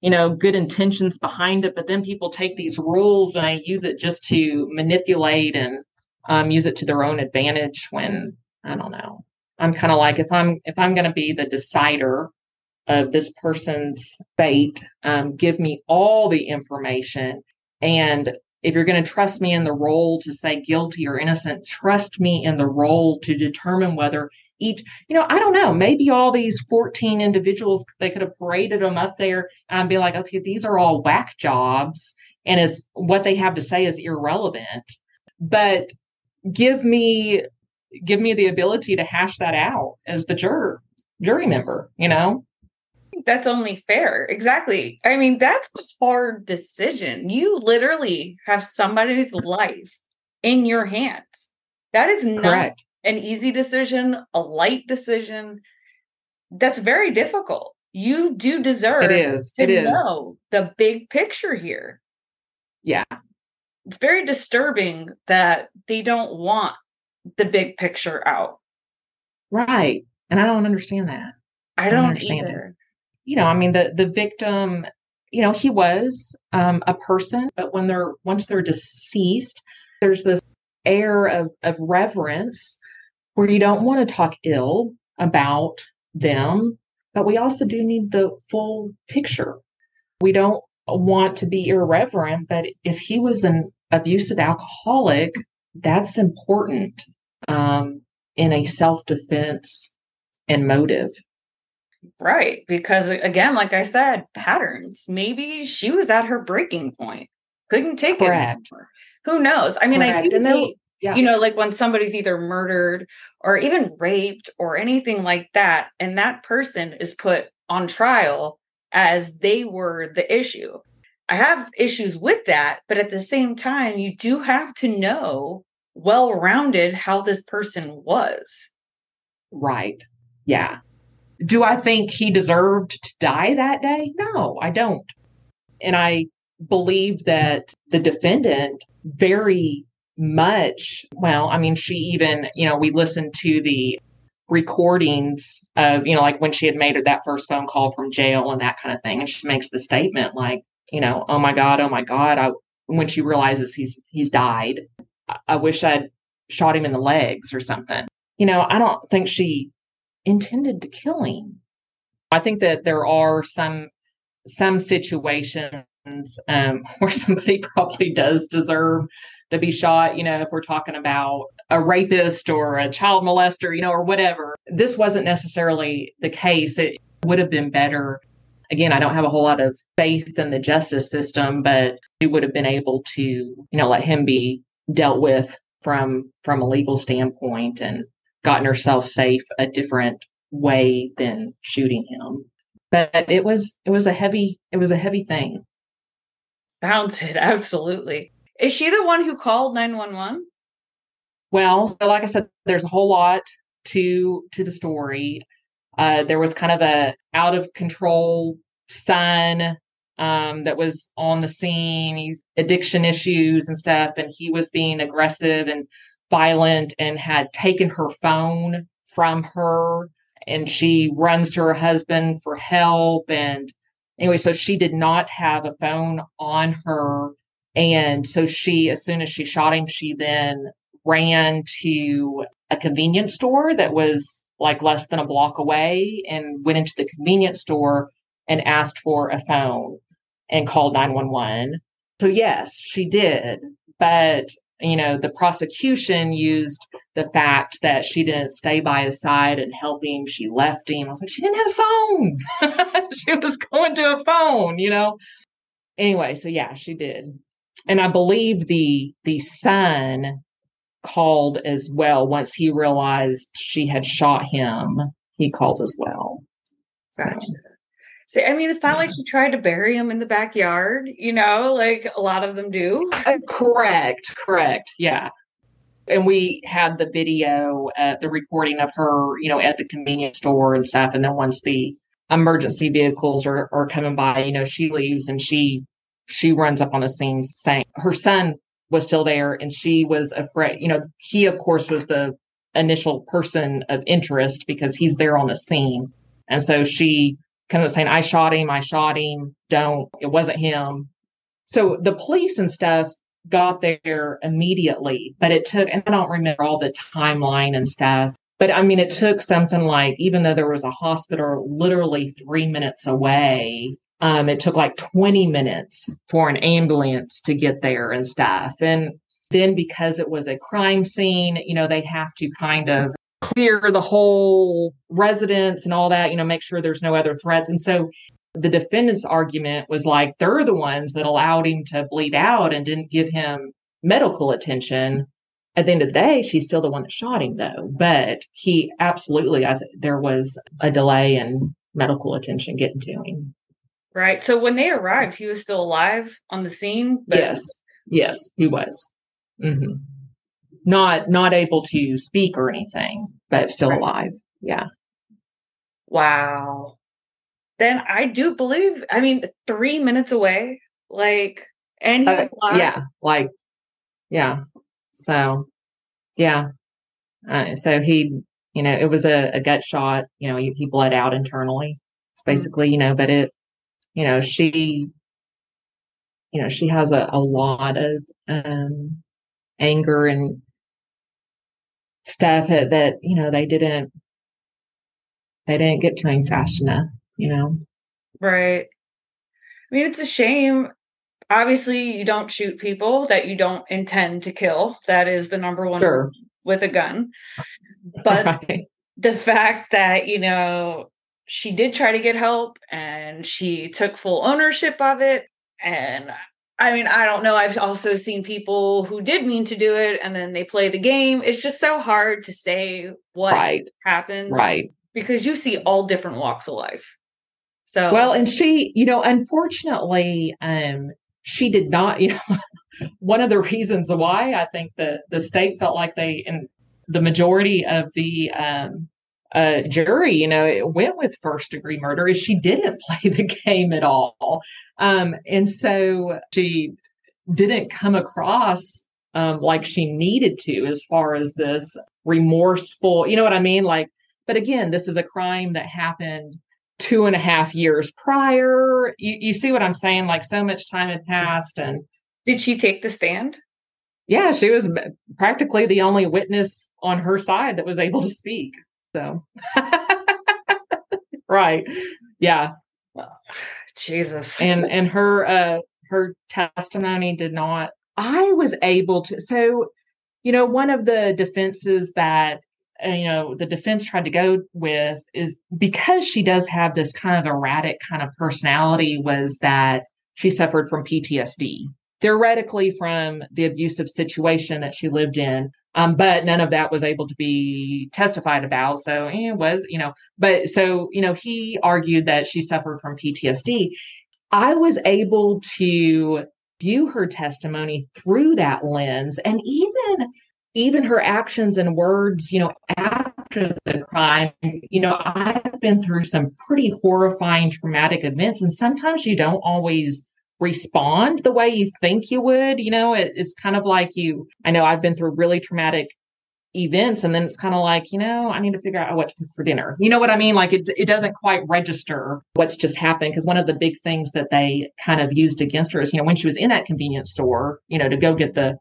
you know good intentions behind it. But then people take these rules and I use it just to manipulate and um, use it to their own advantage. When I don't know, I'm kind of like if I'm if I'm going to be the decider of this person's fate, um, give me all the information And if you're going to trust me in the role to say guilty or innocent, trust me in the role to determine whether each, you know, I don't know, maybe all these 14 individuals, they could have paraded them up there and be like, okay, these are all whack jobs. And is what they have to say is irrelevant. But give me give me the ability to hash that out as the juror jury member, you know? That's only fair. Exactly. I mean, that's a hard decision. You literally have somebody's life in your hands. That is not Correct. an easy decision, a light decision. That's very difficult. You do deserve it is. to it is. know the big picture here. Yeah. It's very disturbing that they don't want the big picture out. Right. And I don't understand that. I don't, I don't understand either. You know, I mean the the victim, you know, he was um a person, but when they're once they're deceased, there's this air of of reverence where you don't want to talk ill about them, but we also do need the full picture. We don't want to be irreverent, but if he was an abusive alcoholic, that's important um, in a self defense and motive. Right. Because again, like I said, patterns. Maybe she was at her breaking point, couldn't take Correct. it anymore. Who knows? I mean, Correct. I do think, yeah. you know, like when somebody's either murdered or even raped or anything like that, and that person is put on trial as they were the issue. I have issues with that, but at the same time, you do have to know well rounded how this person was. Right. Yeah. Do I think he deserved to die that day? No, I don't. And I believe that the defendant very much, well, I mean, she even, you know, we listened to the recordings of, you know, like when she had made that first phone call from jail and that kind of thing. And she makes the statement like, you know, oh my God, oh my God. I, when she realizes he's he's died, I, I wish I'd shot him in the legs or something. You know, I don't think she intended to kill him. I think that there are some some situations um, <laughs> where somebody <laughs> probably does deserve to be shot. You know, if we're talking about a rapist or a child molester, you know, or whatever. This wasn't necessarily the case. It would have been better again, I don't have a whole lot of faith in the justice system, but we would have been able to, you know, let him be dealt with from from a legal standpoint and gotten herself safe a different way than shooting him. But it was it was a heavy it was a heavy thing. Sounds <laughs> it absolutely. Is she the one who called 911? Well, like I said, there's a whole lot to to the story. Uh, there was kind of a out of control son um, that was on the scene. He's addiction issues and stuff, and he was being aggressive and violent and had taken her phone from her. And she runs to her husband for help. And anyway, so she did not have a phone on her. And so she, as soon as she shot him, she then ran to a convenience store that was like less than a block away and went into the convenience store and asked for a phone and called 911. So, yes, she did. But, you know, the prosecution used the fact that she didn't stay by his side and help him. She left him. I was like, she didn't have a phone. <laughs> she was going to a phone, you know? Anyway, so yeah, she did. And I believe the the son called as well once he realized she had shot him. He called as well. Gotcha. See, I mean, it's not like she tried to bury him in the backyard, you know, like a lot of them do. Uh, correct, correct. Yeah. And we had the video, uh, the recording of her, you know, at the convenience store and stuff. And then once the emergency vehicles are, are coming by, you know, she leaves and she she runs up on the scene saying her son was still there and she was afraid you know he of course was the initial person of interest because he's there on the scene and so she kind of saying i shot him i shot him don't it wasn't him so the police and stuff got there immediately but it took and i don't remember all the timeline and stuff but i mean it took something like even though there was a hospital literally three minutes away Um, it took like 20 minutes for an ambulance to get there and stuff. And then because it was a crime scene, you know, they have to kind of clear the whole residence and all that, you know, make sure there's no other threats. And so the defendant's argument was like they're the ones that allowed him to bleed out and didn't give him medical attention. At the end of the day, she's still the one that shot him, though. But he absolutely, I th- there was a delay in medical attention getting to him. Right. So when they arrived, he was still alive on the scene. But- yes. Yes, he was. Mm-hmm. Not not able to speak or anything, but still right. alive. Yeah. Wow. Then I do believe. I mean, three minutes away, like, and uh, yeah, like, yeah. So, yeah. Uh, so he, you know, it was a, a gut shot. You know, he, he bled out internally. It's mm-hmm. basically, mm-hmm. you know, but it, you know, she, you know, she has a, a lot of um, anger and stuff that, you know they didn't they didn't get to him fast enough you know? Right. I mean it's a shame. Obviously you don't shoot people that you don't intend to kill. That is the number one sure. with a gun. <laughs> But right. the fact that you know she did try to get help and she took full ownership of it and I mean, I don't know. I've also seen people who did mean to do it and then they play the game. It's just so hard to say what right. happens. Right. Because you see all different walks of life. So Well, and she, you know, unfortunately, um, she did not, <laughs> you know, one of the reasons why I think the the state felt like they and the majority of the um uh, jury, you know, it went with first degree murder is she didn't <laughs> play the game at all. Um, and so she didn't come across um, like she needed to as far as this remorseful, you know what I mean? Like, but again, this is a crime that happened two and a half years prior. You, you see what I'm saying? Like, so much time had passed. And did she take the stand? Yeah, she was practically the only witness on her side that was able to speak. So, <laughs> right. Yeah. Jesus. And and her uh her testimony did not I was able to so you know one of the defenses that uh, you know the defense tried to go with is because she does have this kind of erratic kind of personality was that she suffered from PTSD theoretically from the abusive situation that she lived in um, but none of that was able to be testified about. So eh, it was, you know, but so, you know, he argued that she suffered from PTSD. I was able to view her testimony through that lens and even even her actions and words, you know, after the crime, you know, I've been through some pretty horrifying traumatic events and sometimes you don't always respond the way you think you would. You know, it, it's kind of like you, I know I've been through really traumatic events and then it's kind of like, you know, I need to figure out what to cook for dinner. You know what I mean? Like it, it doesn't quite register what's just happened. Cause one of the big things that they kind of used against her is, you know, when she was in that convenience store, you know, to go get the,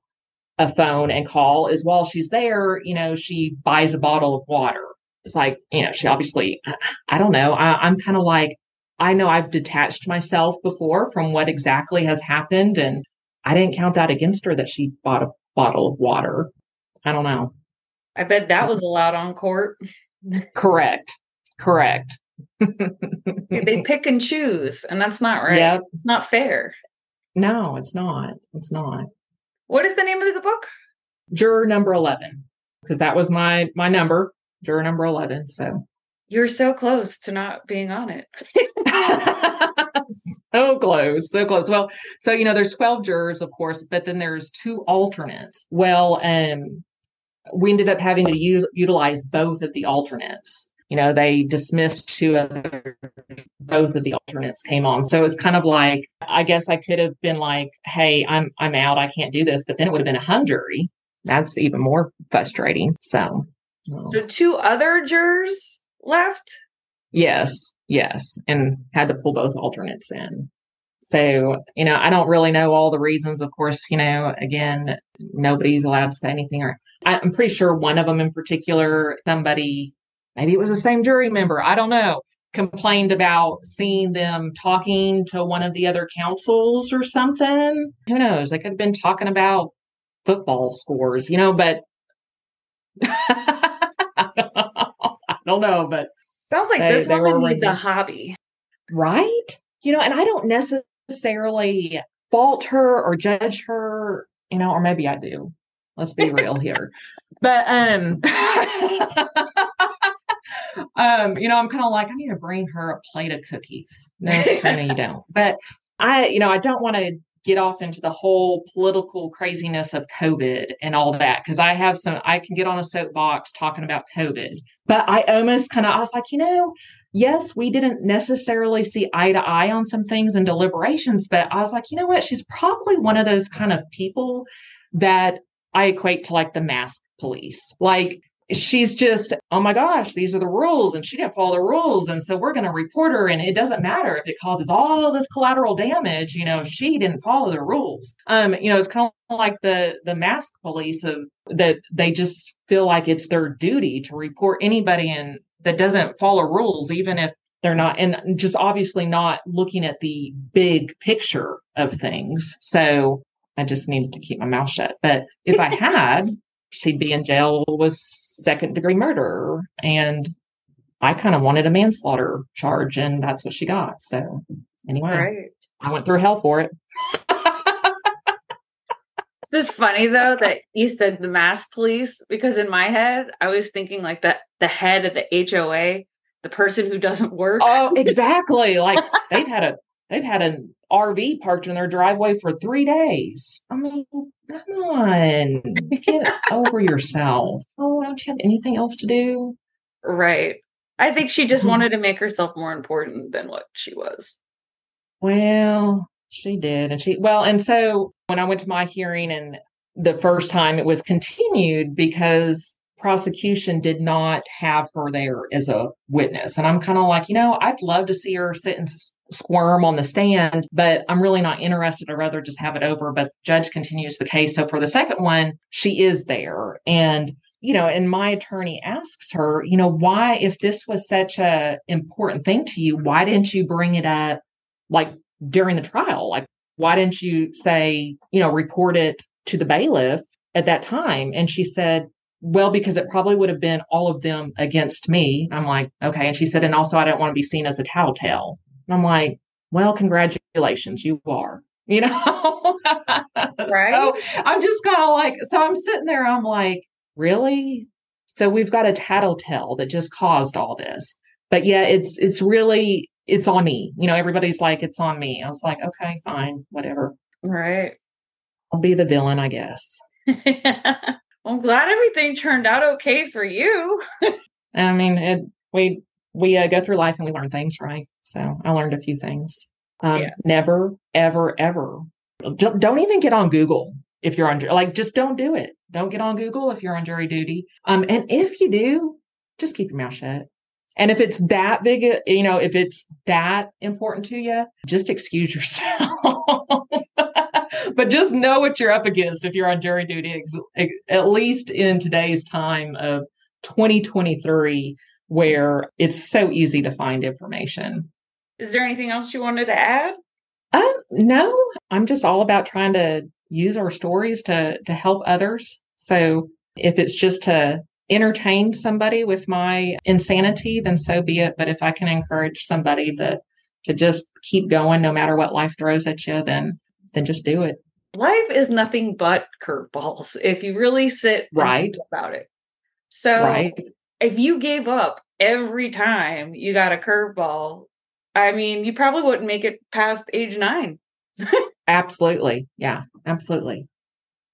a phone and call is while she's there, you know, she buys a bottle of water. It's like, you know, she obviously, I don't know. I, I'm kind of like, I know I've detached myself before from what exactly has happened, and I didn't count that against her that she bought a bottle of water. I don't know. I bet that was <laughs> allowed on court. <laughs> Correct. Correct. they <laughs> pick and choose, and that's not right. Yep. It's not fair. No, it's not. It's not. What is the name of the book? Juror number 11 because that was my my number, juror number 11. So you're so close to not being on it. <laughs> so close, so close. Well, so you know, there's 12 jurors, of course, but then there's two alternates. Well, um, we ended up having to use utilize both of the alternates. You know, they dismissed two other, both of the alternates came on. So it's kind of like, I guess I could have been like, "Hey, I'm I'm out. I can't do this," but then it would have been a hung jury. That's even more frustrating. So, so two other jurors left? Yes, yes. And had to pull both alternates in. So, you know, I don't really know all the reasons. Of course, you know, again, nobody's allowed to say anything. Or I'm pretty sure one of them in particular, somebody, maybe it was the same jury member. I don't know. complained about seeing them talking to one of the other counsels or something. Who knows? They could have been talking about football scores, you know, but <laughs> don't know, but sounds like they, this woman needs a hobby. right? You know, and I don't necessarily fault her or judge her, you know, or maybe I do. Let's be real here. But um <laughs> um, you know, I'm kind of like, I need to bring her a plate of cookies. No, <laughs> you don't. But I, you know, I don't want to get off into the whole political craziness of COVID and all that because I have some, I can get on a soapbox talking about COVID. But I almost kind of, I was like, you know, yes, we didn't necessarily see eye to eye on some things and deliberations, but I was like, you know what? She's probably one of those kind of people that I equate to like the mask police. Like, she's just, oh my gosh, these are the rules, and she didn't follow the rules. And so we're going to report her. And it doesn't matter if it causes all this collateral damage, you know, she didn't follow the rules. Um, you know, it's kind of like the the mask police of that they just feel like it's their duty to report anybody and that doesn't follow rules, even if they're not and just obviously not looking at the big picture of things. So I just needed to keep my mouth shut. But if I <laughs> had, she'd be in jail with second degree murder. And I kind of wanted a manslaughter charge, and that's what she got. So anyway, Right. I went through hell for it. It's just funny though that you said the mass police because in my head I was thinking like that the head of the HOA, the person who doesn't work. oh, <laughs> exactly. Like they've had a they've had an RV parked in their driveway for three days. I mean, come on, get over yourself. Oh, don't you have anything else to do? Right. I think she just Mhm. wanted to make herself more important than what she was. Well, she did. And she, well, and so when I went to my hearing and the first time it was continued because prosecution did not have her there as a witness. And I'm kind of like, you know, I'd love to see her sit and squirm on the stand, but I'm really not interested. I'd rather just have it over. But judge continues the case. So for the second one, she is there. And you know, and my attorney asks her, you know, why, if this was such a important thing to you, why didn't you bring it up like during the trial? Like, why didn't you say, you know, report it to the bailiff at that time? And she said, well, because it probably would have been all of them against me. I'm like, okay. And she said, and also I don't want to be seen as a tattletale. And I'm like, well, congratulations, you are. You know, <laughs> Right. So I'm just kind of like, so I'm sitting there, I'm like, really? So we've got a tattletale that just caused all this. But yeah, it's it's really it's on me. You know, everybody's like, it's on me. I was like, okay, fine, whatever. Right. I'll be the villain, I guess. <laughs> I'm glad everything turned out okay for you. I mean, it, we we uh, go through life and we learn things, right? So I learned a few things. Um, Yes. Never, ever, ever. Don't, don't even get on Google if you're on like just don't do it. Don't get on Google if you're on jury duty. Um, and if you do, just keep your mouth shut. And if it's that big, you know, if it's that important to you, just excuse yourself. <laughs> but just know what you're up against if you're on jury duty, ex- at least in today's time of 2023, where it's so easy to find information. Is there anything else you wanted to add? Um, no, I'm just all about trying to use our stories to to help others. So if it's just to entertain somebody with my insanity, then so be it. But if I can encourage somebody that to just keep going no matter what life throws at you, then then just do it. Life is nothing but curveballs if you really sit Right. about it. So Right. if you gave up every time you got a curveball, I mean, you probably wouldn't make it past age nine. <laughs> Absolutely. Yeah, absolutely.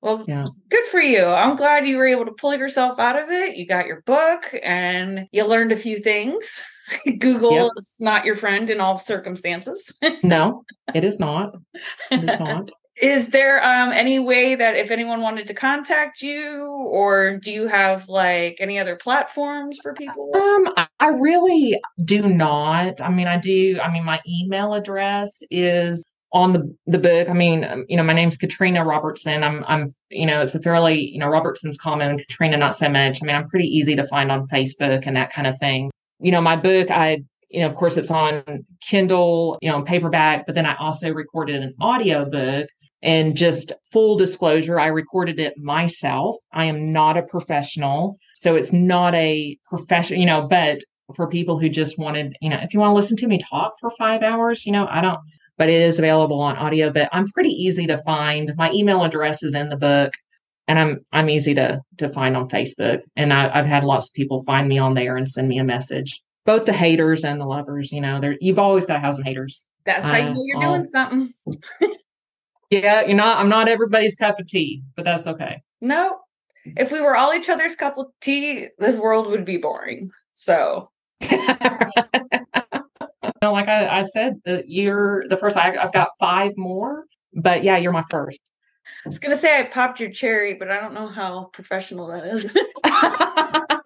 Well, Yeah. good for you. I'm glad you were able to pull yourself out of it. You got your book and you learned a few things. <laughs> Google Yep. is not your friend in all circumstances. <laughs> No, it is not. It is <laughs> not. Is there um any way that if anyone wanted to contact you or do you have like any other platforms for people? Um, I- really do not. I mean, I do. I mean, my email address is on the the book. I mean, um, you know, my name's Katrina Robertson. I'm I'm you know, it's a fairly you know Robertson's common, Katrina not so much. I mean, I'm pretty easy to find on Facebook and that kind of thing. You know, my book, I you know, of course, it's on Kindle, you know, paperback, but then I also recorded an audio book. And just full disclosure, I recorded it myself. I am not a professional. So it's not a profession, you know, but for people who just wanted, you know, if you want to listen to me talk for five hours, you know, I don't, but it is available on audio. But I'm pretty easy to find. My email address is in the book, and I'm I'm easy to to find on Facebook. And I, I've had lots of people find me on there and send me a message. Both the haters and the lovers, you know, there you've always got to have some haters. That's how you know you're doing something. yeah, you're not. I'm not everybody's cup of tea, but that's okay. No, if we were all each other's cup of tea, this world would be boring. So <laughs> like I, I said, the you're the first. I, I've got five more, but yeah, you're my first. I was gonna say I popped your cherry, but I don't know how professional that is. <laughs>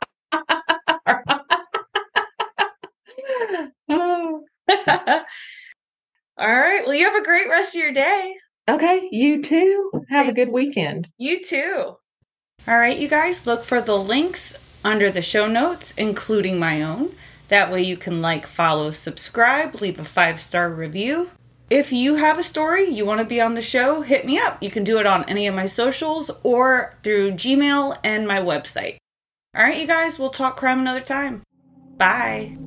All right. Well, you have a great rest of your day. Okay. You too. Have a good weekend. You too. All right, you guys, look for the links under the show notes, including my own. That way you can like, follow, subscribe, leave a five star review. If you have a story you want to be on the show, hit me up. You can do it on any of my socials or through Gmail and my website. All right, you guys, we'll talk crime another time. Bye.